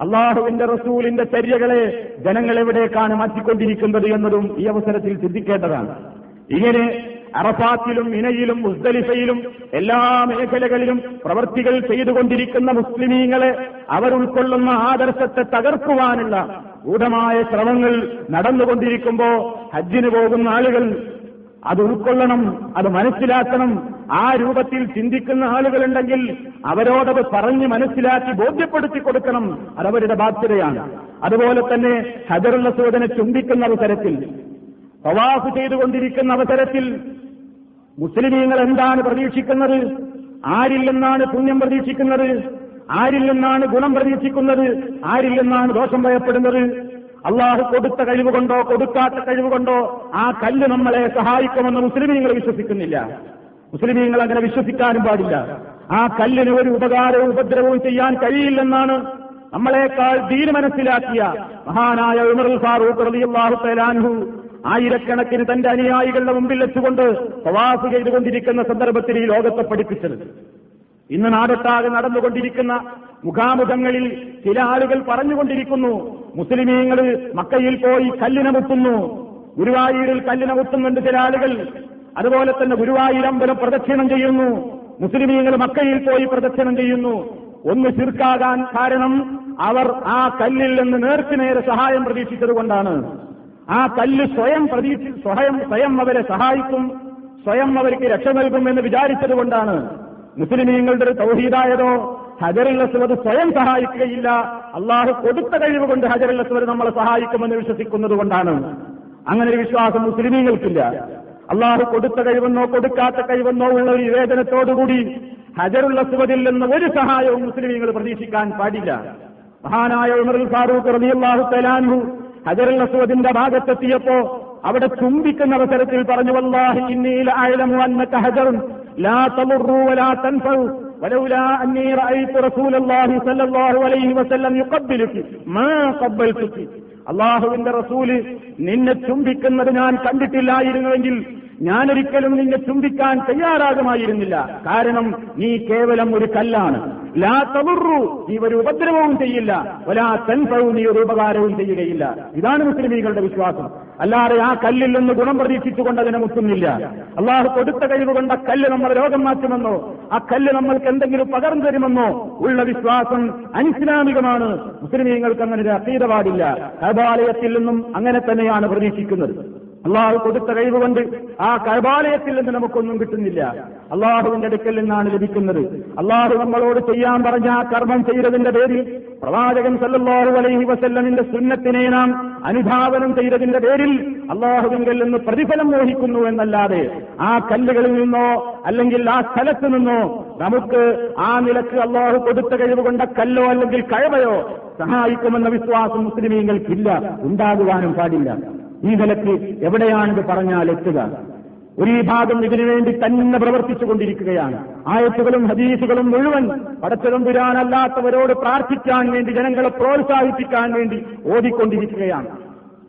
അള്ളാഹുവിന്റെ റസൂലിന്റെ ചര്യകളെ ജനങ്ങൾ എവിടേക്കാണ് മാറ്റിക്കൊണ്ടിരിക്കുന്നത് എന്നതും ഈ അവസരത്തിൽ ചിന്തിക്കേണ്ടതാണ്. ഇങ്ങനെ അറഫാത്തിലും ഇനയിലും മുസ്ദലിഫയിലും എല്ലാ മേഖലകളിലും പ്രവർത്തികൾ ചെയ്തുകൊണ്ടിരിക്കുന്ന മുസ്ലിമീങ്ങളെ അവർ ഉൾക്കൊള്ളുന്ന ആദർശത്തെ തകർക്കുവാനുള്ള ഗൂഢമായ ശ്രമങ്ങൾ നടന്നുകൊണ്ടിരിക്കുമ്പോ ഹജ്ജിന് പോകുന്ന ആളുകൾ അത് ഉൾക്കൊള്ളണം അത് മനസ്സിലാക്കണം. ആ രൂപത്തിൽ ചിന്തിക്കുന്ന ആളുകളുണ്ടെങ്കിൽ അവരോടത് പറഞ്ഞ് മനസ്സിലാക്കി ബോധ്യപ്പെടുത്തി കൊടുക്കണം. അതവരുടെ ബാധ്യതയാണ്. അതുപോലെ തന്നെ ഹജറുള്ള സൂചന ചുംബിക്കുന്ന അവസരത്തിൽ തവാഫ് ചെയ്തുകൊണ്ടിരിക്കുന്ന അവസരത്തിൽ മുസ്ലിമീങ്ങൾ എന്താണ് പ്രതീക്ഷിക്കുന്നത്? ആരിൽ നിന്നാണ് പുണ്യം പ്രതീക്ഷിക്കുന്നത്? ആരിൽ നിന്നാണ് ഗുണം പ്രതീക്ഷിക്കുന്നത്? ആരിൽ നിന്നാണ് ദോഷം ഭയപ്പെടുന്നത്? അള്ളാഹു കൊടുത്ത കഴിവുകൊണ്ടോ കൊടുക്കാത്ത കഴിവുകൊണ്ടോ ആ കല്ല് നമ്മളെ സഹായിക്കുമെന്ന് മുസ്ലിമീങ്ങൾ വിശ്വസിക്കുന്നില്ല. മുസ്ലിമീങ്ങൾ അങ്ങനെ വിശ്വസിക്കാനും പാടില്ല. ആ കല്ലിന് ഒരു ഉപകാരവും ഉപദ്രവവും ചെയ്യാൻ കഴിയില്ലെന്നാണ് നമ്മളെക്കാൾ ദീന മനസ്സിലാക്കിയ മഹാനായ ഉമർ ഫാറൂഖ് റളിയല്ലാഹു തആലാൻഹു ആയിരക്കണക്കിന് തന്റെ അനുയായികളുടെ മുമ്പിൽ വെച്ചുകൊണ്ട് പ്രവാസ് ചെയ്തുകൊണ്ടിരിക്കുന്ന സന്ദർഭത്തിൽ ഈ ലോകത്തെ പഠിപ്പിച്ചത്. ഇന്ന് നാടൊട്ടാകെ നടന്നുകൊണ്ടിരിക്കുന്ന മുഖാമുഖങ്ങളിൽ ചില ആളുകൾ പറഞ്ഞുകൊണ്ടിരിക്കുന്നു മുസ്ലിമീങ്ങൾ മക്കയിൽ പോയി കല്ലിനെ മുട്ടുന്നു ഗുരുവായൂരിൽ കല്ലിനെ മുത്തുന്നുണ്ട് ചില ആളുകൾ. അതുപോലെ തന്നെ ഗുരുവായൂരമ്പലം പ്രദക്ഷിണം ചെയ്യുന്നു മുസ്ലിമീങ്ങൾ മക്കയിൽ പോയി പ്രദക്ഷിണം ചെയ്യുന്നു. ഒന്ന് ചുരുക്കാകാൻ കാരണം അവർ ആ കല്ലിൽ നിന്ന് നേർക്കുനേരെ സഹായം പ്രതീക്ഷിച്ചതുകൊണ്ടാണ്. ആ കല്ല് സ്വയം പ്രതീക്ഷ സ്വയം സ്വയം അവരെ സഹായിക്കും സ്വയം അവർക്ക് രക്ഷ നൽകും എന്ന് വിചാരിച്ചതുകൊണ്ടാണ് മുസ്ലിമീങ്ങളുടെ ഒരു തൗഹീദായതോ ഹജറുൽ അസ്വദ് സ്വയം സഹായിക്കുകയില്ല. അള്ളാഹു കൊടുത്ത കഴിവ് കൊണ്ട് ഹജറുൽ അസ്വദ് നമ്മളെ സഹായിക്കുമെന്ന് വിശ്വസിക്കുന്നത് കൊണ്ടാണ്. അങ്ങനെ ഒരു വിശ്വാസം മുസ്ലിമീങ്ങൾക്കില്ല. അള്ളാഹു കൊടുത്ത കഴിവെന്നോ കൊടുക്കാത്ത കഴിവെന്നോ ഉള്ള ഒരു വിവേചനത്തോടുകൂടി ഹജറുൽ അസ്വദിൽ നിന്ന് ഒരു സഹായവും മുസ്ലിമീങ്ങൾ പ്രതീക്ഷിക്കാൻ പാടില്ല. മഹാനായ ഉമറുൽ ഫാറൂഖ് റളിയല്ലാഹു തലാൻഹു ഹജറുൽ അസ്വദിന്റെ ഭാഗത്തെത്തിയപ്പോ അവിടെ ചുംബിക്കുന്ന അവസരത്തിൽ പറഞ്ഞു വല്ലാഹി ഇന്നീല അയലമു അന്നക ഹജറുൻ ലാ തമുറു വലാ തൻഫഉ ولولا أني رأيت رسول الله صلى الله عليه وسلم يقبلك ما قبلتك അള്ളാഹുവിന്റെ റസൂല് നിന്നെ ചുംബിക്കുന്നത് ഞാൻ കണ്ടിട്ടില്ലായിരുന്നുവെങ്കിൽ ഞാനൊരിക്കലും നിന്നെ ചുംബിക്കാൻ തയ്യാറാകുമായിരുന്നില്ല. കാരണം നീ കേവലം ഒരു കല്ലാണ്. ലാ തവറു നീ ഒരു ഉപദ്രവവും ചെയ്യില്ല. ഒലാ തൻഫവും നീ ഒരു ഉപകാരവും ചെയ്യുകയില്ല. ഇതാണ് മുസ്ലിമീകളുടെ വിശ്വാസം. അല്ലാതെ ആ കല്ലിൽ നിന്ന് ഗുണം പ്രതീക്ഷിച്ചുകൊണ്ട് അതിനെ മുത്തുന്നില്ല അള്ളാഹു കൊടുത്ത കഴിവ് കൊണ്ട് ആ കല്ല് നമ്മൾ രോഗം മാറ്റുമെന്നോ ആ കല്ല് നമ്മൾക്ക് എന്തെങ്കിലും പകർന്നു തരുമെന്നോ ഉള്ള വിശ്വാസം അനിസ്ലാമികമാണ്. മുസ്ലിമീങ്ങൾക്ക് അങ്ങനെ ഒരു അസീത പാടില്ല കബാലയത്തിൽ നിന്നും അങ്ങനെ തന്നെയാണ് പ്രതീക്ഷിക്കുന്നത്. അള്ളാഹു കൊടുത്ത കഴിവ് കൊണ്ട് ആ കൈബാലയത്തിൽ നിന്ന് നമുക്കൊന്നും കിട്ടുന്നില്ല. അള്ളാഹുവിന്റെ അടുക്കൽ നിന്നാണ് ലഭിക്കുന്നത്. അള്ളാഹു നമ്മളോട് ചെയ്യാൻ പറഞ്ഞ ആ കർമ്മം ചെയ്തതിന്റെ പേരിൽ പ്രവാചകൻ സല്ലാഹു അലൈഹി വസല്ലമിന്റെ സുന്നത്തിനെ നാം അനുധാവനം ചെയ്തതിന്റെ പേരിൽ അള്ളാഹുവിങ്കിൽ നിന്ന് പ്രതിഫലം മോഹിക്കുന്നു എന്നല്ലാതെ ആ കല്ലുകളിൽ നിന്നോ അല്ലെങ്കിൽ ആ സ്ഥലത്ത് നിന്നോ നമുക്ക് ആ നിലയ്ക്ക് അള്ളാഹു കൊടുത്ത കഴിവ് കൊണ്ട കല്ലോ അല്ലെങ്കിൽ കഴവയോ സഹായിക്കുമെന്ന വിശ്വാസം മുസ്ലിമീങ്ങൾക്കില്ല ഉണ്ടാകുവാനും പാടില്ല. ഈ നിലയ്ക്ക് എവിടെയാണിത് പറഞ്ഞാൽ എത്തുക. ഒരു വിഭാഗം ഇതിനുവേണ്ടി തന്നെ പ്രവർത്തിച്ചുകൊണ്ടിരിക്കുകയാണ്. ആയത്തുകളും ഹദീസുകളും മുഴുവൻ പടച്ചതമ്പുരാനല്ലാത്തവരോട് പ്രാർത്ഥിക്കാൻ വേണ്ടി ജനങ്ങളെ പ്രോത്സാഹിപ്പിക്കാൻ വേണ്ടി ഓടിക്കൊണ്ടിരിക്കുകയാണ്.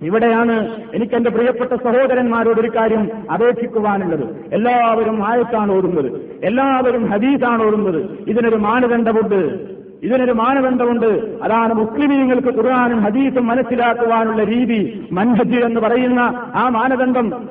ഇവിടെയാണ് എനിക്ക് എന്റെ പ്രിയപ്പെട്ട സഹോദരന്മാരോട് ഒരു കാര്യം അപേക്ഷിക്കുവാനുള്ളത്. എല്ലാവരും ആയത്താണ് ഓടുന്നത്. എല്ലാവരും ഹദീസാണ് ഓടുന്നത്. ഇതിനൊരു മാനദണ്ഡമുണ്ട്. ഇതിനൊരു മാനദണ്ഡമുണ്ട്. അതാണ് മുസ്ലിമീങ്ങൾക്ക് ഖുർആാനും ഹദീസും മനസ്സിലാക്കുവാനുള്ള രീതി. മൻഹജി എന്ന് പറയുന്ന ആ മാനദണ്ഡം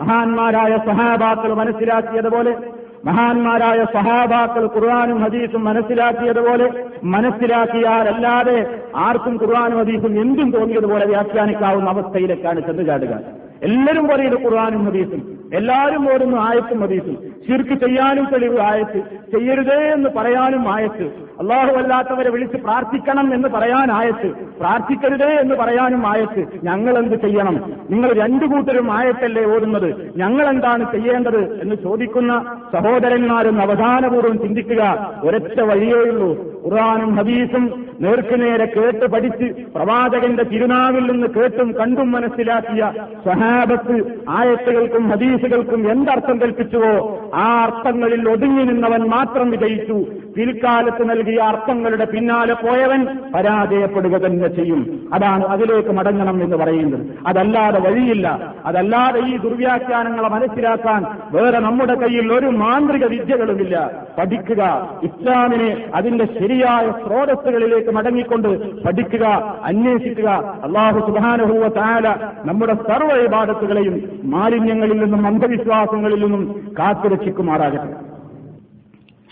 മഹാന്മാരായ സഹാബാക്കൾ മനസ്സിലാക്കിയതുപോലെ മഹാന്മാരായ സഹാബാക്കൾ ഖുർആാനും ഹദീസും മനസ്സിലാക്കിയതുപോലെ മനസ്സിലാക്കിയാലല്ലാതെ ആർക്കും ഖുർആാനും ഹദീസും എന്തും തോന്നിയതുപോലെ വ്യാഖ്യാനിക്കാവുന്ന അവസ്ഥയിലേക്കാണ് ചെന്ന് ചാടുക. എല്ലാവരും പറയുന്നത് ഖുർആാനും ഹദീസും. എല്ലാവരും ഓടുന്നു ആയത്തും ഹദീസും ശിർക്ക് ചെയ്യാനും തെളിവ് ആയത്ത്. ചെയ്യരുതേ എന്ന് പറയാനും ആയത്ത്. അള്ളാഹു അല്ലാത്തവരെ വിളിച്ച് പ്രാർത്ഥിക്കണം എന്ന് പറയാൻ ആയത്ത്. പ്രാർത്ഥിക്കരുതേ എന്ന് പറയാനും ആയത്ത്. ഞങ്ങൾ എന്ത് ചെയ്യണം? നിങ്ങൾ രണ്ടു കൂട്ടരും ആയത്തല്ലേ ഓടുന്നത്? ഞങ്ങൾ എന്താണ് ചെയ്യേണ്ടത് എന്ന് ചോദിക്കുന്ന സഹോദരന്മാരും അവധാനപൂർവം ചിന്തിക്കുക. ഒരൊറ്റ വഴിയേയുള്ളൂ ഖുർആാനും ഹദീസും നേർക്കുനേരെ കേട്ട് പഠിച്ച് പ്രവാചകന്റെ തിരുനാവിൽ നിന്ന് കേട്ടും കണ്ടും മനസ്സിലാക്കിയ സഹാബത്ത് ആയത്തുകൾക്കും ഹദീസുകൾക്കും എന്തർത്ഥം കൽപ്പിച്ചുവോ? ആ അർത്ഥങ്ങളിൽ ഒതുങ്ങി നിന്നവൻ മാത്രം വിജയിച്ചു. പിൽക്കാലത്ത് നൽകിയ അർത്ഥങ്ങളുടെ പിന്നാലെ പോയവൻ പരാജയപ്പെടുക തന്നെ ചെയ്യും. അതാണ് അതിലേക്ക് മടങ്ങണം എന്ന് പറയുന്നത്. അതല്ലാതെ വഴിയില്ല. അതല്ലാതെ ഈ ദുർവ്യാഖ്യാനങ്ങളെ മനസ്സിലാക്കാൻ വേറെ നമ്മുടെ കയ്യിൽ ഒരു മാന്ത്രിക വിദ്യകളുമില്ല. പഠിക്കുക. ഇസ്ലാമിനെ അതിന്റെ ശരിയായ സ്രോതസ്സുകളിലേക്ക് മടങ്ങിക്കൊണ്ട് പഠിക്കുക അന്വേഷിക്കുക. അള്ളാഹു സുബാനുഭൂവ താല നമ്മുടെ സർവ ഇബാദത്തുകളെയും മാലിന്യങ്ങളിൽ നിന്നും അന്ധവിശ്വാസങ്ങളിൽ നിന്നും കാത്തുരക്ഷിക്കുമാറാകട്ടെ.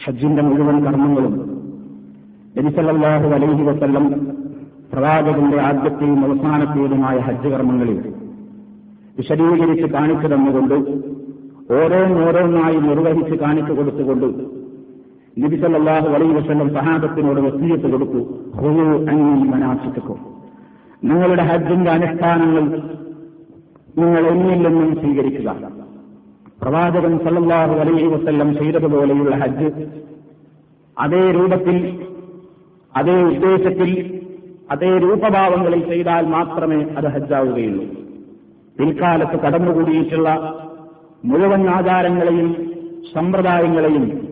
ഹജ്ജിന്റെ മുഴുവൻ കർമ്മങ്ങളും നബിസല്ലാഹു അലൈഹി വസല്ലം പ്രവാചകന്റെ ആദ്യത്തെയും അവസാനത്തെയുമായ ഹജ്ജ് കർമ്മങ്ങളിൽ വിശദീകരിച്ച് കാണിച്ചു തന്നുകൊണ്ട് ഓരോന്നോരോന്നായി നിർവഹിച്ച് കാണിച്ചു കൊടുത്തുകൊണ്ട് നബിസല്ലാഹു അലൈഹി വസല്ലം സഹാബത്തിനോട് വസീയത്ത് കൊടുത്തു. ഹുവു അന്നി മനാസിക്കും നിങ്ങളുടെ ഹജ്ജിന്റെ അനുഷ്ഠാനങ്ങൾ നിങ്ങൾ എന്നിൽ നിന്നും സ്വീകരിക്കുക. പ്രവാചകൻ സല്ലാഹു അലൈഹി വസ്ല്ലം ചെയ്തതുപോലെയുള്ള ഹജ്ജ്. അതേ രൂപത്തിൽ അതേ ഉദ്ദേശത്തിൽ അതേ രൂപഭാവങ്ങളിൽ ചെയ്താൽ മാത്രമേ അത് ഹജ്ജാവുകയുള്ളൂ. പിൽക്കാലത്ത് കടന്നുകൂടിയിട്ടുള്ള മുഴുവൻ ആചാരങ്ങളെയും സമ്പ്രദായങ്ങളെയും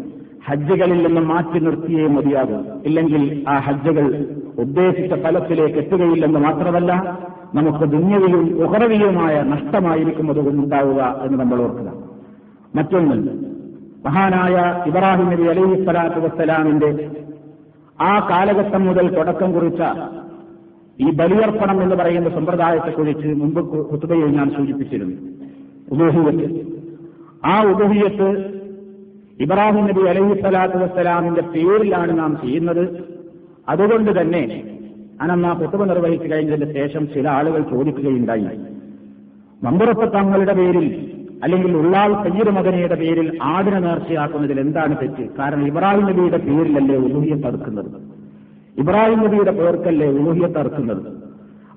ഹജ്ജുകളിൽ നിന്ന് മാറ്റി നിർത്തിയേ മതിയാകും. ഇല്ലെങ്കിൽ ആ ഹജ്ജുകൾ ഉദ്ദേശിച്ച ഫലത്തിലേക്ക് എത്തുകയില്ലെന്ന് മാത്രമല്ല നമുക്ക് ദുന്യവിയും ഉഹറവിയുമായ നഷ്ടമായിരിക്കും അതുകൊണ്ടുണ്ടാവുക എന്ന് നമ്മൾ ഓർക്കുക. മറ്റൊന്ന്. മഹാനായ ഇബ്രാഹിം നബി അലൈഹി സ്വലാത്തു വസ്സലാമിന്റെ ആ കാലഘട്ടം മുതൽ തുടക്കം കുറിച്ച ഈ ബലിയർപ്പണം എന്ന് പറയുന്ന സമ്പ്രദായത്തെക്കുറിച്ച് മുമ്പ് കുത്തുകയിൽ ഞാൻ സൂചിപ്പിച്ചിരുന്നു. ഉദൂഹിയത്ത് ആ ഉദൂഹിയത്ത് ഇബ്രാഹിം നബി അലൈഹി സ്വലാത്തു വസ്സലാമിന്റെ പേരിലാണ് നാം ചെയ്യുന്നത്. അതുകൊണ്ട് തന്നെ അനന്ന് ആ നിർവഹിച്ചു കഴിഞ്ഞതിന് ശേഷം ചില ആളുകൾ ചോദിക്കുകയുണ്ടായി. മമ്പുറത്ത് തങ്ങളുടെ പേരിൽ അല്ലെങ്കിൽ ഉള്ളാൾ സയ്യിദ് മകനയുടെ പേരിൽ ആടിനെ നേർച്ചയാക്കുന്നതിൽ എന്താണ് തെറ്റ്? കാരണം ഇബ്രാഹിം നബിയുടെ പേരിലല്ലേ ഉലൂഹിയെ തടുക്കുന്നത് ഇബ്രാഹിം നബിയുടെ പേർക്കല്ലേ ഉലൂഹിയെ തടുക്കുന്നത്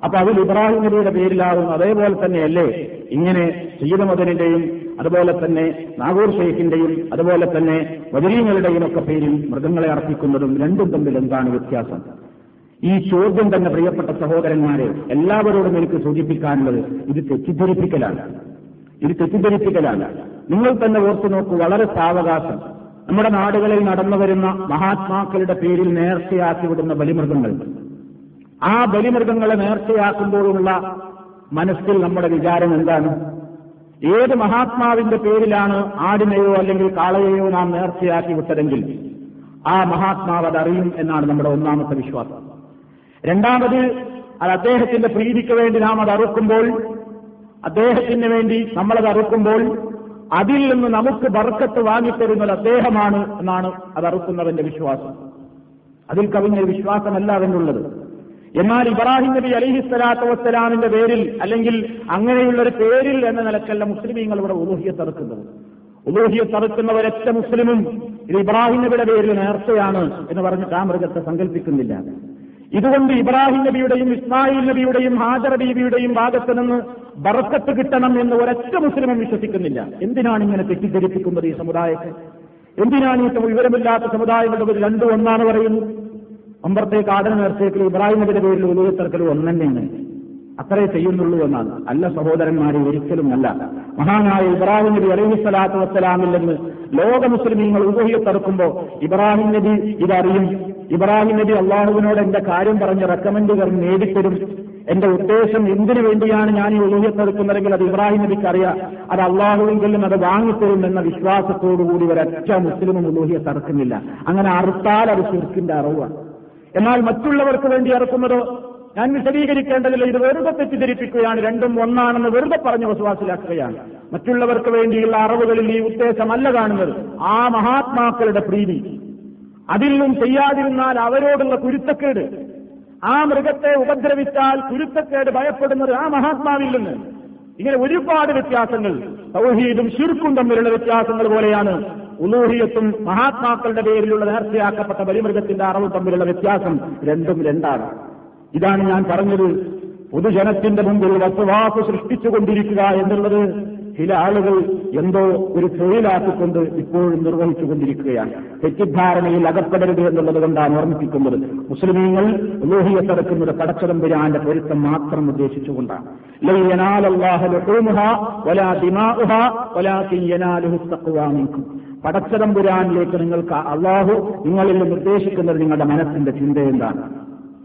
അപ്പൊ അതിൽ ഇബ്രാഹിം നബിയുടെ പേരിലാവും അതേപോലെ തന്നെയല്ലേ ഇങ്ങനെ സയ്യിദ് മദനിന്റെയും അതുപോലെ തന്നെ നാഗൂർ ഷെയ്ഖിന്റെയും അതുപോലെ തന്നെ വജരീങ്ങളുടെയും ഒക്കെ പേരിൽ മൃഗങ്ങളെ അർപ്പിക്കുന്നതും രണ്ടും തമ്മിൽ എന്താണ് വ്യത്യാസം? ഈ ചോദ്യം തന്നെ പ്രിയപ്പെട്ട സഹോദരന്മാരെ എല്ലാവരോടും എനിക്ക് സൂചിപ്പിക്കാനുള്ളത് ഇത് തെറ്റിദ്ധരിപ്പിക്കലാണ്. ഇത് തെറ്റിദ്ധരിപ്പിക്കലാണ്. നിങ്ങൾ തന്നെ ഓർത്തു നോക്കൂ വളരെ സാവകാശം. നമ്മുടെ നാടുകളിൽ നടന്നു വരുന്ന മഹാത്മാക്കളുടെ പേരിൽ നേർച്ചയാക്കി വിടുന്ന ബലിമൃഗങ്ങൾ. ആ ബലിമൃഗങ്ങളെ നേർച്ചയാക്കുമ്പോഴുള്ള മനസ്സിൽ നമ്മുടെ വിചാരം എന്താണ്? ഏത് മഹാത്മാവിന്റെ പേരിലാണ് ആടിനെയോ അല്ലെങ്കിൽ കാളയെയോ നാം നേർച്ചയാക്കി വിട്ടതെങ്കിൽ ആ മഹാത്മാവ് അതറിയും എന്നാണ് നമ്മുടെ ഒന്നാമത്തെ വിശ്വാസം. രണ്ടാമത് അത് അദ്ദേഹത്തിന്റെ പ്രീതിക്ക് വേണ്ടി നാം അത് അറുക്കുമ്പോൾ അദ്ദേഹത്തിന് വേണ്ടി നമ്മളത് അറുക്കുമ്പോൾ അതിൽ നിന്ന് നമുക്ക് ബർക്കത്ത് വാങ്ങിത്തരുന്നത് അദ്ദേഹമാണ് എന്നാണ് അത് അറുക്കുന്നവന്റെ വിശ്വാസം. അതിൽ കവിഞ്ഞ വിശ്വാസമല്ല അവനുള്ളത് എന്നാൽ ഇബ്രാഹിം നബി അലിഹി സ്വലാത്തു വസ്സലാമിന്റെ പേരിൽ അല്ലെങ്കിൽ അങ്ങനെയുള്ള ഒരു പേരിൽ എന്ന നിലക്കല്ല മുസ്ലിമീങ്ങൾ ഇവിടെ ഉലൂഹിയെ തറുക്കുന്നത് ഉലൂഹിയെ തറുക്കുന്ന ഒരൊറ്റ മുസ്ലിമും ഇത് ഇബ്രാഹിം നബിയുടെ പേരിൽ നേർച്ചയാണ് എന്ന് പറഞ്ഞിട്ട് ആ മൃഗത്തെ സങ്കല്പിക്കുന്നില്ല ഇതുകൊണ്ട് ഇബ്രാഹിം നബിയുടെയും ഇസ്മായിൽ നബിയുടെയും ഹാജർ ബീബിയുടെയും ഭാഗത്ത് നിന്ന് ബറക്കത്ത് കിട്ടണം എന്ന് ഒരൊറ്റ മുസ്ലിമും വിശ്വസിക്കുന്നില്ല. എന്തിനാണ് ഇങ്ങനെ തെറ്റിദ്ധരിപ്പിക്കുന്നത് ഈ സമുദായത്തെ? എന്തിനാണ് ഈ വിവരമില്ലാത്ത സമുദായങ്ങളുടെ ഒരു രണ്ടും ഒന്നാണ് പറയുന്നു അമ്പർത്തേക്ക് ആദന നേർച്ചയ്ക്ക് ഇബ്രാഹിം നബിയുടെ പേരിൽ ഉലൂഹത്തർക്കൽ ഒന്നെന്നെയാണ്. അത്രേ ചെയ്യുന്നുള്ളൂ എന്നാണ്. അല്ല സഹോദരന്മാരെ ഒരിക്കലും അല്ല. മഹാനായ ഇബ്രാഹിം നബി അലൈഹി നിന്ന് ലോക മുസ്ലിമീങ്ങൾ ഉബഹിയത്തെറുക്കുമ്പോൾ ഇബ്രാഹിം നബി ഇതറിയും. ഇബ്രാഹിം നബി അള്ളാഹുവിനോട് എന്റെ കാര്യം പറഞ്ഞ് റെക്കമെൻഡുകൾ നേടിത്തരും. എന്റെ ഉദ്ദേശം എന്തിനു വേണ്ടിയാണ് ഞാൻ ഈ ഉലൂഹത്തെടുക്കുന്നതെങ്കിൽ അത് ഇബ്രാഹിം നബിക്ക് അറിയാം അത് അള്ളാഹുവെങ്കിലും അത് വാങ്ങിത്തരും എന്ന വിശ്വാസത്തോടുകൂടി ഒരൊറ്റ മുസ്ലിമും ഉലൂഹിയെ തറക്കുന്നില്ല അങ്ങനെ അറുത്താൽ അത് ശുർക്കിന്റെ അറിവാണ്. എന്നാൽ മറ്റുള്ളവർക്ക് വേണ്ടി ഇറക്കുന്നതോ ഞാൻ വിശദീകരിക്കേണ്ടതില്ല. ഇത് വെറുതെ തെറ്റിദ്ധരിപ്പിക്കുകയാണ്. രണ്ടും ഒന്നാണെന്ന് വെറുതെ പറഞ്ഞ് വിശ്വാസിലാക്കുകയാണ്. മറ്റുള്ളവർക്ക് വേണ്ടിയുള്ള അറിവുകളിൽ ഈ ഉദ്ദേശമല്ല കാണുന്നത്. ആ മഹാത്മാക്കളുടെ പ്രീതി. അതിൽ നിന്നും ചെയ്യാതിരുന്നാൽ അവരോടുള്ള കുരുത്തക്കേട്. ആ മൃഗത്തെ ഉപദ്രവിച്ചാൽ കുരുത്തക്കേട് ഭയപ്പെടുന്നത് ആ മഹാത്മാവിൽ നിന്ന്. ഇങ്ങനെ ഒരുപാട് വ്യത്യാസങ്ങൾ സൗഹീദും ശിർക്കും തമ്മിലുള്ള വ്യത്യാസങ്ങൾ പോലെയാണ് ഉലൂഹിയത്തും മഹാത്മാക്കളുടെ പേരിലുള്ള നേർച്ചയാക്കപ്പെട്ട ബലിമൃഗത്തിന്റെ അറവ് തമ്മിലുള്ള വ്യത്യാസം രണ്ടും രണ്ടാണ്. ഇതാണ് ഞാൻ പറഞ്ഞത്. പൊതുജനത്തിന്റെ മുമ്പിൽ വസ്തുവാക്ക് സൃഷ്ടിച്ചുകൊണ്ടിരിക്കുക എന്നുള്ളത് ചില ആളുകൾ എന്തോ ഒരു തൊഴിലാക്കിക്കൊണ്ട് ഇപ്പോഴും നിർവഹിച്ചുകൊണ്ടിരിക്കുകയാണ്. തെറ്റിദ്ധാരണയിൽ അകപ്പെടരുത് എന്നുള്ളത് കൊണ്ടാണ് ഓർമ്മിപ്പിക്കുന്നത്. മുസ്ലിമീങ്ങൾ ലോഹിയത്തെടുക്കുന്നത് പടച്ചതമ്പുരാന്റെ പൊരുത്തം മാത്രം ഉദ്ദേശിച്ചുകൊണ്ടാണ്. പടച്ചതമ്പുരാനിലേക്ക് നിങ്ങൾക്ക് അള്ളാഹു നിങ്ങളിൽ നിർദ്ദേശിക്കുന്നത് നിങ്ങളുടെ മനസ്സിന്റെ ചിന്ത എന്താണ്?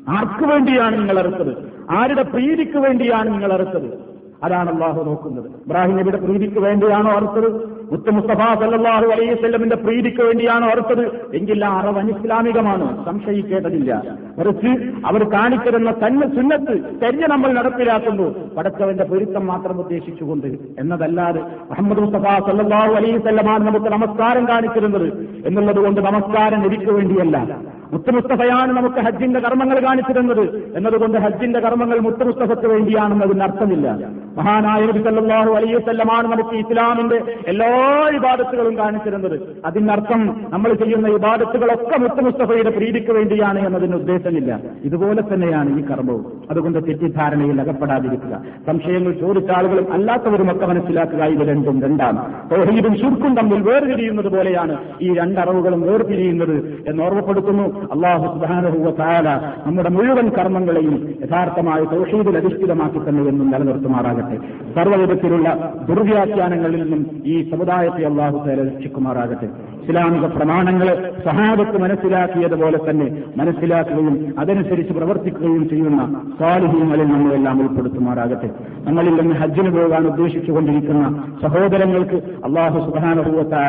ആർക്കു വേണ്ടിയാണ് നിങ്ങൾ അറുത്തത് ആരുടെ പ്രീതിക്ക് വേണ്ടിയാണ് നിങ്ങൾ അറുത്തത് അതാണ് അള്ളാഹു നോക്കുന്നത്. ഇബ്രാഹിം നബിയുടെ പ്രീതിക്ക് വേണ്ടിയാണോ അറുത്തത്? മുത്ത മുസ്തഫ സല്ലാഹു അലൈവല്ലമിന്റെ പ്രീതിക്ക് വേണ്ടിയാണോ അറുത്തത്? എങ്കിൽ ആ അറവ് അനിസ്ലാമികമാണ്. സംശയിക്കേണ്ടതില്ല. മറിച്ച് അവർ കാണിച്ചിരുന്ന തന്നെ സുന്നത്ത് തന്നെ നമ്മൾ നടപ്പിലാക്കുന്നു. പടച്ചവന്റെ പൊരുത്തം മാത്രം ഉദ്ദേശിച്ചുകൊണ്ട് എന്നതല്ലാതെ മുഹമ്മദ് മുസ്തഫ സല്ലാഹു അലൈവല്ലമാണ് നമുക്ക് നമസ്കാരം കാണിച്ചിരുന്നത്. എന്നുള്ളത് കൊണ്ട് നമസ്കാരം ലഭിക്കു വേണ്ടിയല്ല. മുത്തമുസ്തഫയാണ് നമുക്ക് ഹജ്ജിന്റെ കർമ്മങ്ങൾ കാണിച്ചിരുന്നത്. എന്നതുകൊണ്ട് ഹജ്ജിന്റെ കർമ്മങ്ങൾ മുത്തമുസ്തഫയ്ക്ക് വേണ്ടിയാണെന്നതിന് അർത്ഥമില്ല. മഹാനായ നബി സല്ലല്ലാഹു അലൈഹി വസല്ലമാണ് നമുക്ക് ഇസ്ലാമിന്റെ എല്ലാ ഇബാദത്തുകളും കാണിച്ചിരുന്നത്. അതിനർത്ഥം നമ്മൾ ചെയ്യുന്ന ഇബാദത്തുകളൊക്കെ മുത്തമുസ്തഫയുടെ പ്രീതിക്ക് വേണ്ടിയാണ് എന്നതിന് ഉദ്ദേശമില്ല. ഇതുപോലെ തന്നെയാണ് ഈ കർമ്മവും. അതുകൊണ്ട് തെറ്റിദ്ധാരണയിൽ അകപ്പെടാതിരിക്കുക. സംശയങ്ങൾ ചോദിച്ച ആളുകളും അല്ലാത്തവരുമൊക്കെ മനസ്സിലാക്കുക ഇത് രണ്ടും രണ്ടാണ്. ഓഹീദും ശുർക്കും തമ്മിൽ വേർതിരിയുന്നത് പോലെയാണ് ഈ രണ്ടറവുകളും വേർതിരിയുന്നത് എന്ന് ഓർമ്മപ്പെടുത്തുന്നു. അള്ളാഹു സുബാനഹുവ താല നമ്മുടെ മുഴുവൻ കർമ്മങ്ങളെയും യഥാർത്ഥമായി തൗഹീദിൽ അധിഷ്ഠിതമാക്കി തന്നെ എന്നും നിലനിർത്തുമാറാകട്ടെ. സർവവിധത്തിലുള്ള ദുർവ്യാഖ്യാനങ്ങളിൽ നിന്നും ഈ സമുദായത്തെ അള്ളാഹു താല രക്ഷിക്കുമാറാകട്ടെ. ഇസ്ലാമിക പ്രമാണങ്ങൾ സഹാബത്ത് മനസ്സിലാക്കിയതുപോലെ തന്നെ മനസ്സിലാക്കുകയും അതനുസരിച്ച് പ്രവർത്തിക്കുകയും ചെയ്യുന്ന സ്വാലിഹീങ്ങളിൽ നമ്മളെല്ലാം ഉൾപ്പെടുത്തുമാറാകട്ടെ. നമ്മളിൽ നിന്ന് ഹജ്ജിന് പോകാൻ ഉദ്ദേശിച്ചുകൊണ്ടിരിക്കുന്ന സഹോദരങ്ങൾക്ക് അള്ളാഹു സുബാനുഭവത്തായ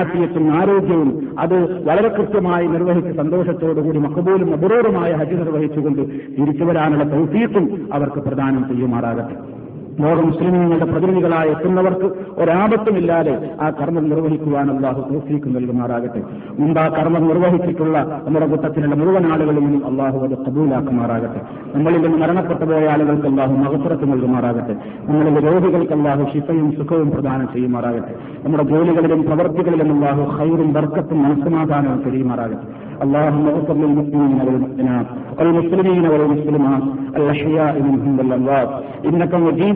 ആഫിയത്തും ആരോഗ്യവും അത് വളരെ കൃത്യമായി നിർവഹിച്ച് സന്തോഷത്തോടുകൂടി മഹബൂലും അപൂർവമായ ഹജ്ജ് നിർവഹിച്ചുകൊണ്ട് തിരിച്ചു വരാനുള്ള തൗഫീഖും അവർക്ക് പ്രദാനം ചെയ്യുമാറാകട്ടെ. ലോക മുസ്ലിമീങ്ങളുടെ പ്രതിനിധികളായി എത്തുന്നവർക്ക് ഒരാപത്തുമില്ലാതെ ആ കർമ്മം നിർവഹിക്കുവാൻ അള്ളാഹു തോഫീക്ക് നൽകുമാറാകട്ടെ മുമ്പ് ആ കർമ്മം നിർവഹിച്ചിട്ടുള്ള നമ്മുടെ കൂട്ടത്തിലുള്ള മുഴുവൻ ആളുകളിൽ നിന്നും അള്ളാഹു അത് കബൂലാക്കുമാറാകട്ടെ നമ്മളിൽ നിന്ന് മരണപ്പെട്ടു പോയ ആളുകൾക്ക് അള്ളാഹു മകപ്പുറത്ത് നൽകുമാറാകട്ടെ നമ്മളിലെ രോഗികൾക്ക് അള്ളാഹു ശിഫയും സുഖവും പ്രദാനം ചെയ്യുമാറാകട്ടെ നമ്മുടെ ജോലികളിലും പ്രവർത്തികളിലും അള്ളാഹു ഹൈറും ബർക്കത്തും മനസ്സമാധാനവും കഴിയുമാറാകട്ടെ اللهم اغفر للمسلمين والمسلمات والمسلمين والمسلمات الاحياء منهم والاموات انك مجيب